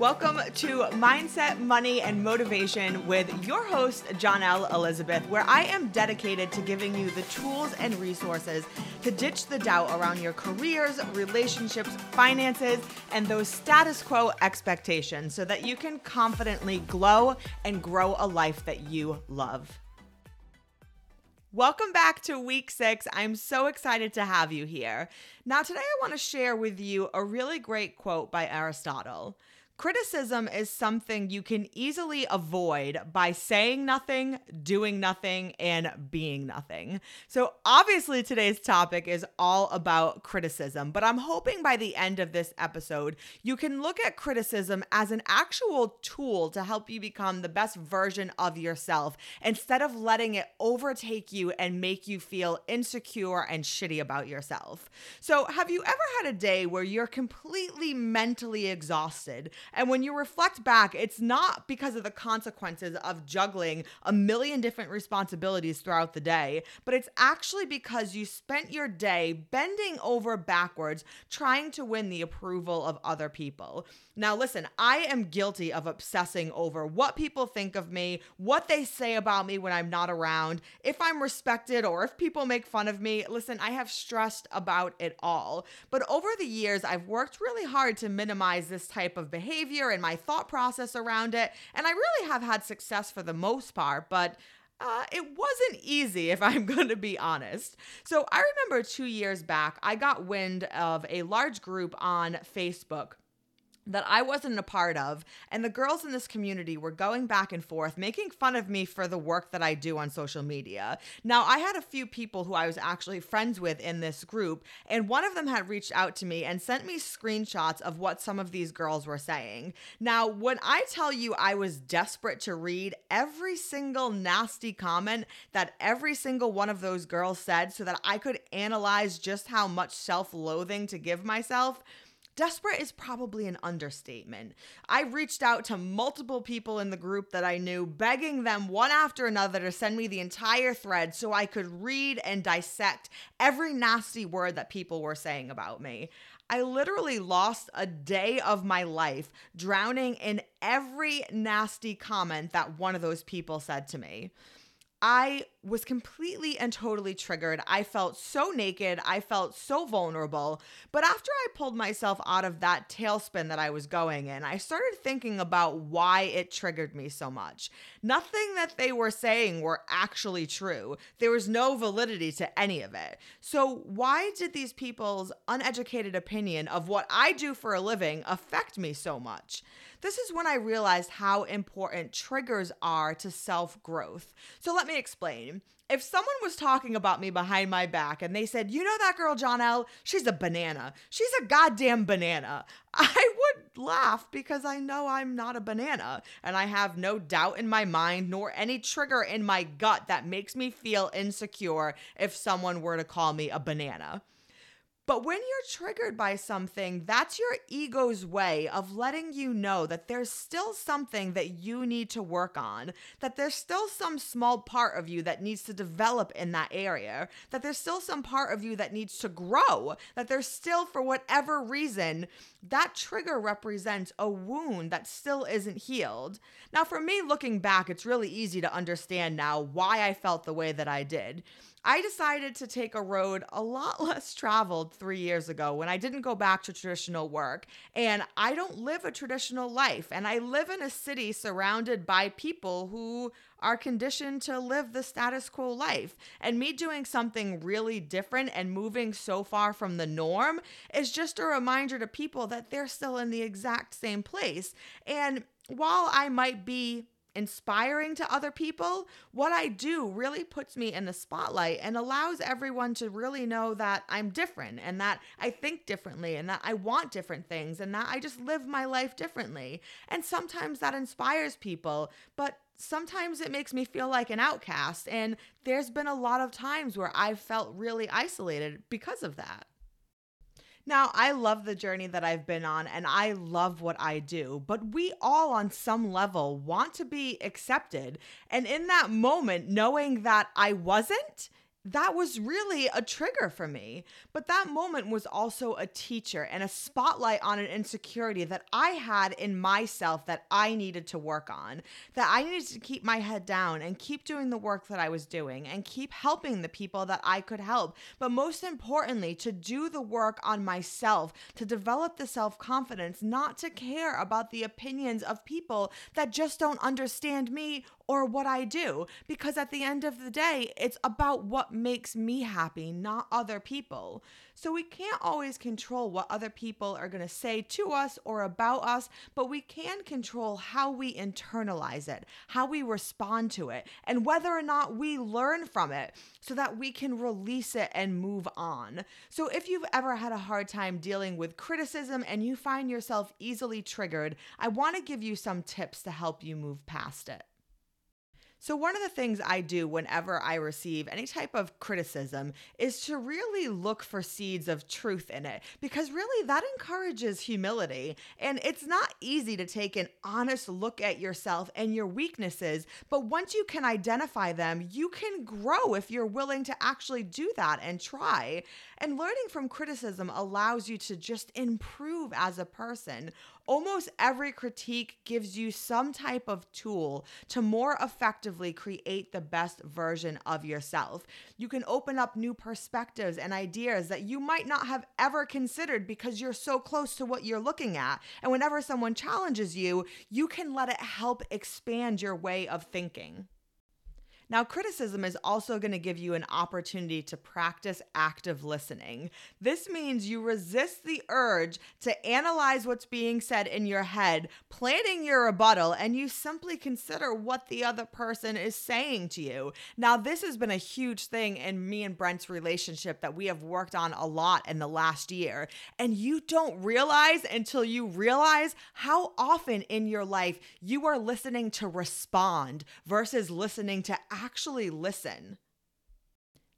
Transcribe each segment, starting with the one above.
Welcome to Mindset, Money, and Motivation with your host, Jonelle Elizabeth, where I am dedicated to giving you the tools and resources to ditch the doubt around your careers, relationships, finances, and those status quo expectations so that you can confidently glow and grow a life that you love. Welcome back to week six. I'm so excited to have you here. Now, today I want to share with you a really great quote by Aristotle. Criticism is something you can easily avoid by saying nothing, doing nothing, and being nothing. So, obviously, today's topic is all about criticism, but I'm hoping by the end of this episode, you can look at criticism as an actual tool to help you become the best version of yourself instead of letting it overtake you and make you feel insecure and shitty about yourself. So, have you ever had a day where you're completely mentally exhausted? And when you reflect back, it's not because of the consequences of juggling a million different responsibilities throughout the day, but it's actually because you spent your day bending over backwards trying to win the approval of other people. Now, listen, I am guilty of obsessing over what people think of me, what they say about me when I'm not around, if I'm respected or if people make fun of me. Listen, I have stressed about it all. But over the years, I've worked really hard to minimize this type of behavior and my thought process around it. And I really have had success for the most part, but uh, it wasn't easy, if I'm going to be honest. So I remember two years back, I got wind of a large group on Facebook that I wasn't a part of. And the girls in this community were going back and forth, making fun of me for the work that I do on social media. Now, I had a few people who I was actually friends with in this group, and one of them had reached out to me and sent me screenshots of what some of these girls were saying. Now, when I tell you I was desperate to read every single nasty comment that every single one of those girls said so that I could analyze just how much self loathing to give myself, Desperate is probably an understatement. I reached out to multiple people in the group that I knew, begging them one after another to send me the entire thread so I could read and dissect every nasty word that people were saying about me. I literally lost a day of my life drowning in every nasty comment that one of those people said to me. I was completely and totally triggered. I felt so naked. I felt so vulnerable. But after I pulled myself out of that tailspin that I was going in, I started thinking about why it triggered me so much. Nothing that they were saying were actually true, there was no validity to any of it. So, why did these people's uneducated opinion of what I do for a living affect me so much? This is when I realized how important triggers are to self growth. So let me explain. If someone was talking about me behind my back and they said, You know that girl, Jonelle, she's a banana. She's a goddamn banana. I would laugh because I know I'm not a banana and I have no doubt in my mind nor any trigger in my gut that makes me feel insecure if someone were to call me a banana. But when you're triggered by something, that's your ego's way of letting you know that there's still something that you need to work on, that there's still some small part of you that needs to develop in that area, that there's still some part of you that needs to grow, that there's still, for whatever reason, that trigger represents a wound that still isn't healed. Now, for me, looking back, it's really easy to understand now why I felt the way that I did. I decided to take a road a lot less traveled three years ago when I didn't go back to traditional work. And I don't live a traditional life. And I live in a city surrounded by people who are conditioned to live the status quo life. And me doing something really different and moving so far from the norm is just a reminder to people that they're still in the exact same place. And while I might be inspiring to other people, what I do really puts me in the spotlight and allows everyone to really know that I'm different and that I think differently and that I want different things and that I just live my life differently. And sometimes that inspires people, but sometimes it makes me feel like an outcast. And there's been a lot of times where I've felt really isolated because of that. Now, I love the journey that I've been on and I love what I do, but we all on some level want to be accepted. And in that moment, knowing that I wasn't, that was really a trigger for me. But that moment was also a teacher and a spotlight on an insecurity that I had in myself that I needed to work on. That I needed to keep my head down and keep doing the work that I was doing and keep helping the people that I could help. But most importantly, to do the work on myself, to develop the self confidence, not to care about the opinions of people that just don't understand me or what I do. Because at the end of the day, it's about what makes me happy, not other people. So we can't always control what other people are going to say to us or about us, but we can control how we internalize it, how we respond to it, and whether or not we learn from it so that we can release it and move on. So if you've ever had a hard time dealing with criticism and you find yourself easily triggered, I want to give you some tips to help you move past it. So, one of the things I do whenever I receive any type of criticism is to really look for seeds of truth in it, because really that encourages humility. And it's not easy to take an honest look at yourself and your weaknesses, but once you can identify them, you can grow if you're willing to actually do that and try. And learning from criticism allows you to just improve as a person Almost every critique gives you some type of tool to more effectively create the best version of yourself. You can open up new perspectives and ideas that you might not have ever considered because you're so close to what you're looking at. And whenever someone challenges you, you can let it help expand your way of thinking. Now, criticism is also going to give you an opportunity to practice active listening. This means you resist the urge to analyze what's being said in your head, planning your rebuttal, and you simply consider what the other person is saying to you. Now, this has been a huge thing in me and Brent's relationship that we have worked on a lot in the last year. And you don't realize until you realize how often in your life you are listening to respond versus listening to actually listen.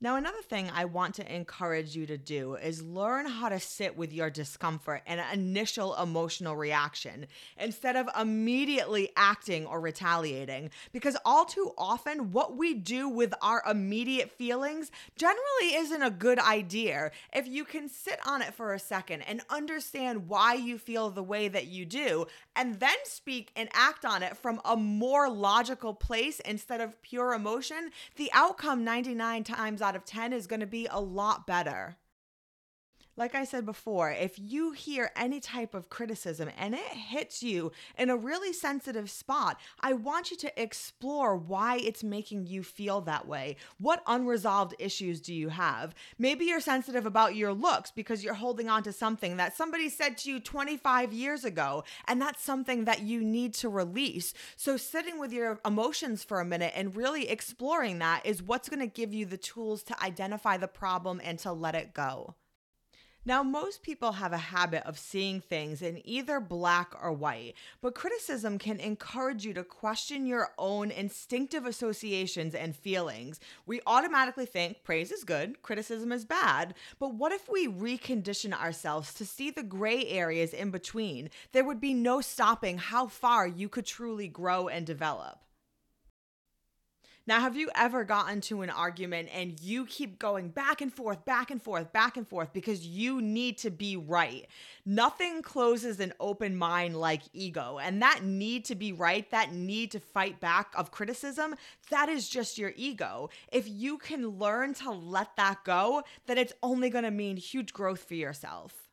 Now, another thing I want to encourage you to do is learn how to sit with your discomfort and initial emotional reaction instead of immediately acting or retaliating. Because all too often, what we do with our immediate feelings generally isn't a good idea. If you can sit on it for a second and understand why you feel the way that you do, and then speak and act on it from a more logical place instead of pure emotion, the outcome 99 times out of 10 is going to be a lot better. Like I said before, if you hear any type of criticism and it hits you in a really sensitive spot, I want you to explore why it's making you feel that way. What unresolved issues do you have? Maybe you're sensitive about your looks because you're holding on to something that somebody said to you 25 years ago, and that's something that you need to release. So, sitting with your emotions for a minute and really exploring that is what's going to give you the tools to identify the problem and to let it go. Now, most people have a habit of seeing things in either black or white, but criticism can encourage you to question your own instinctive associations and feelings. We automatically think praise is good, criticism is bad, but what if we recondition ourselves to see the gray areas in between? There would be no stopping how far you could truly grow and develop. Now, have you ever gotten to an argument and you keep going back and forth, back and forth, back and forth because you need to be right? Nothing closes an open mind like ego. And that need to be right, that need to fight back of criticism, that is just your ego. If you can learn to let that go, then it's only to mean huge growth for yourself.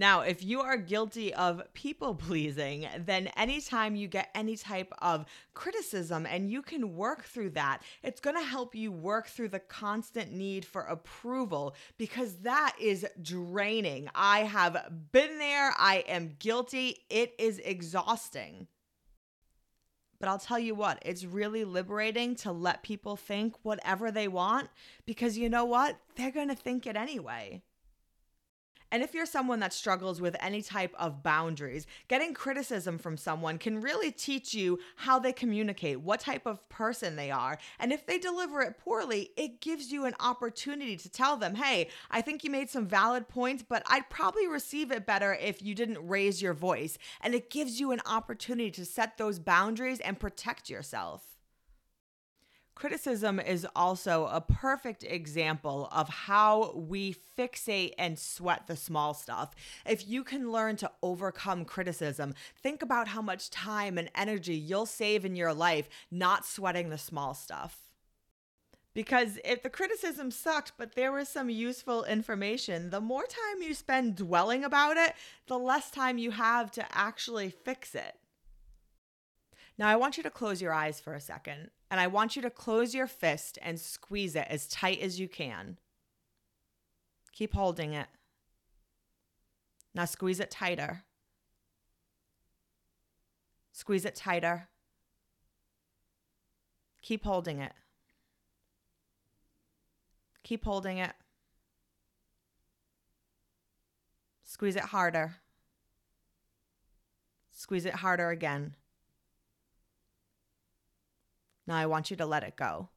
Now, if you are guilty of people pleasing, then anytime you get any type of criticism and you can work through that, it's going to help you work through the constant need for approval because that is draining. I have been there, I am guilty. It is exhausting. But I'll tell you what, it's really liberating to let people think whatever they want because you know what? They're going to think it anyway. And if you're someone that struggles with any type of boundaries, getting criticism from someone can really teach you how they communicate, what type of person they are. And if they deliver it poorly, it gives you an opportunity to tell them, hey, I think you made some valid points, but I'd probably receive it better if you didn't raise your voice. And it gives you an opportunity to set those boundaries and protect yourself. Criticism is also a perfect example of how we fixate and sweat the small stuff. If you can learn to overcome criticism, think about how much time and energy you'll save in your life not sweating the small stuff. Because if the criticism sucked, but there was some useful information, the more time you spend dwelling about it, the less time you have to actually fix it. Now, I want you to close your eyes for a second, and I want you to close your fist and squeeze it as tight as you can. Keep holding it. Now, squeeze it tighter. Squeeze it tighter. Keep holding it. Keep holding it. Squeeze it harder. Squeeze it harder again. Now I want you to let it go.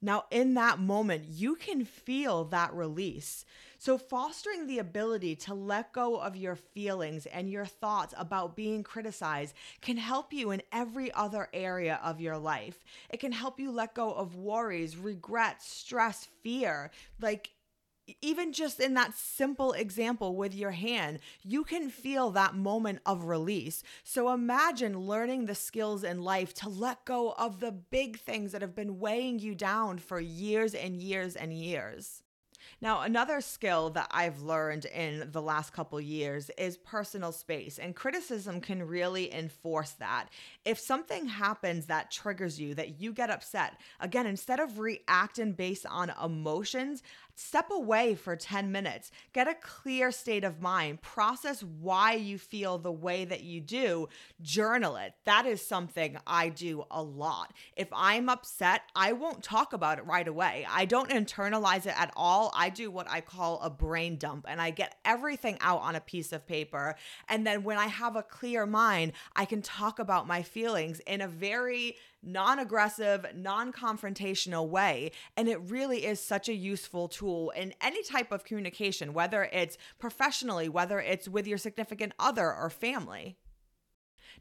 Now, in that moment, you can feel that release. So, fostering the ability to let go of your feelings and your thoughts about being criticized can help you in every other area of your life. It can help you let go of worries, regrets, stress, fear. Like, even just in that simple example with your hand, you can feel that moment of release. So imagine learning the skills in life to let go of the big things that have been weighing you down for years and years and years. Now, another skill that I've learned in the last couple years is personal space, and criticism can really enforce that. If something happens that triggers you, that you get upset, again, instead of reacting based on emotions, Step away for 10 minutes, get a clear state of mind, process why you feel the way that you do, journal it. That is something I do a lot. If I'm upset, I won't talk about it right away. I don't internalize it at all. I do what I call a brain dump and I get everything out on a piece of paper. And then when I have a clear mind, I can talk about my feelings in a very non aggressive, non confrontational way. And it really is such a useful tool in any type of communication, whether it's professionally, whether it's with your significant other or family.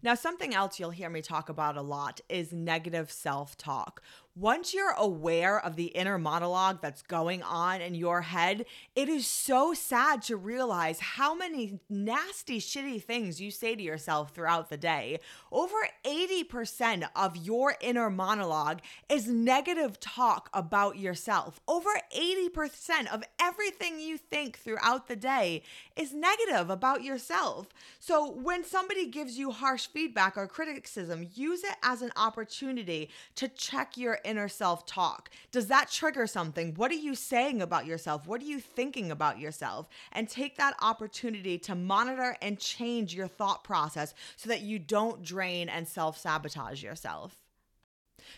Now, something else you'll hear me talk about a lot is negative self talk. Once you're aware of the inner monologue that's going on in your head, it is so sad to realize how many nasty, shitty things you say to yourself throughout the day. Over 80% of your inner monologue is negative talk about yourself. Over 80% of everything you think throughout the day is negative about yourself. So when somebody gives you harsh feedback or criticism, use it as an opportunity to check your inner self talk? Does that trigger something? What are you saying about yourself? What are you thinking about yourself? And take that opportunity to monitor and change your thought process so that you don't drain and self sabotage yourself.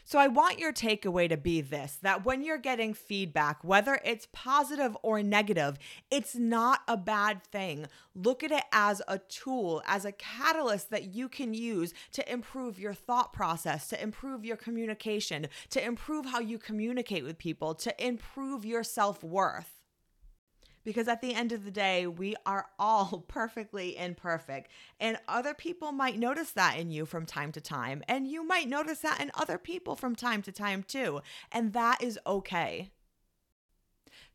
So I want your takeaway to be this that when you're getting feedback, whether it's positive or negative, it's not a bad thing. Look at it as a tool, as a catalyst that you can use to improve your thought process, to improve your communication, to improve how you communicate with people, to improve your self worth because at the end of the day, we are all perfectly imperfect. And other people might notice that in you from time to time. And you might notice that in other people from time to time too. And that is okay.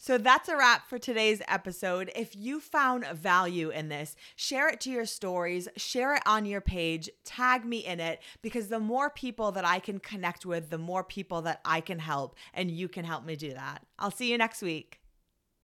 So that's a wrap for today's episode. If you found value in this, share it to your stories, share it on your page, tag me in it, because the more people that I can connect with, the more people that I can help, and you can help me do that. I'll see you next week.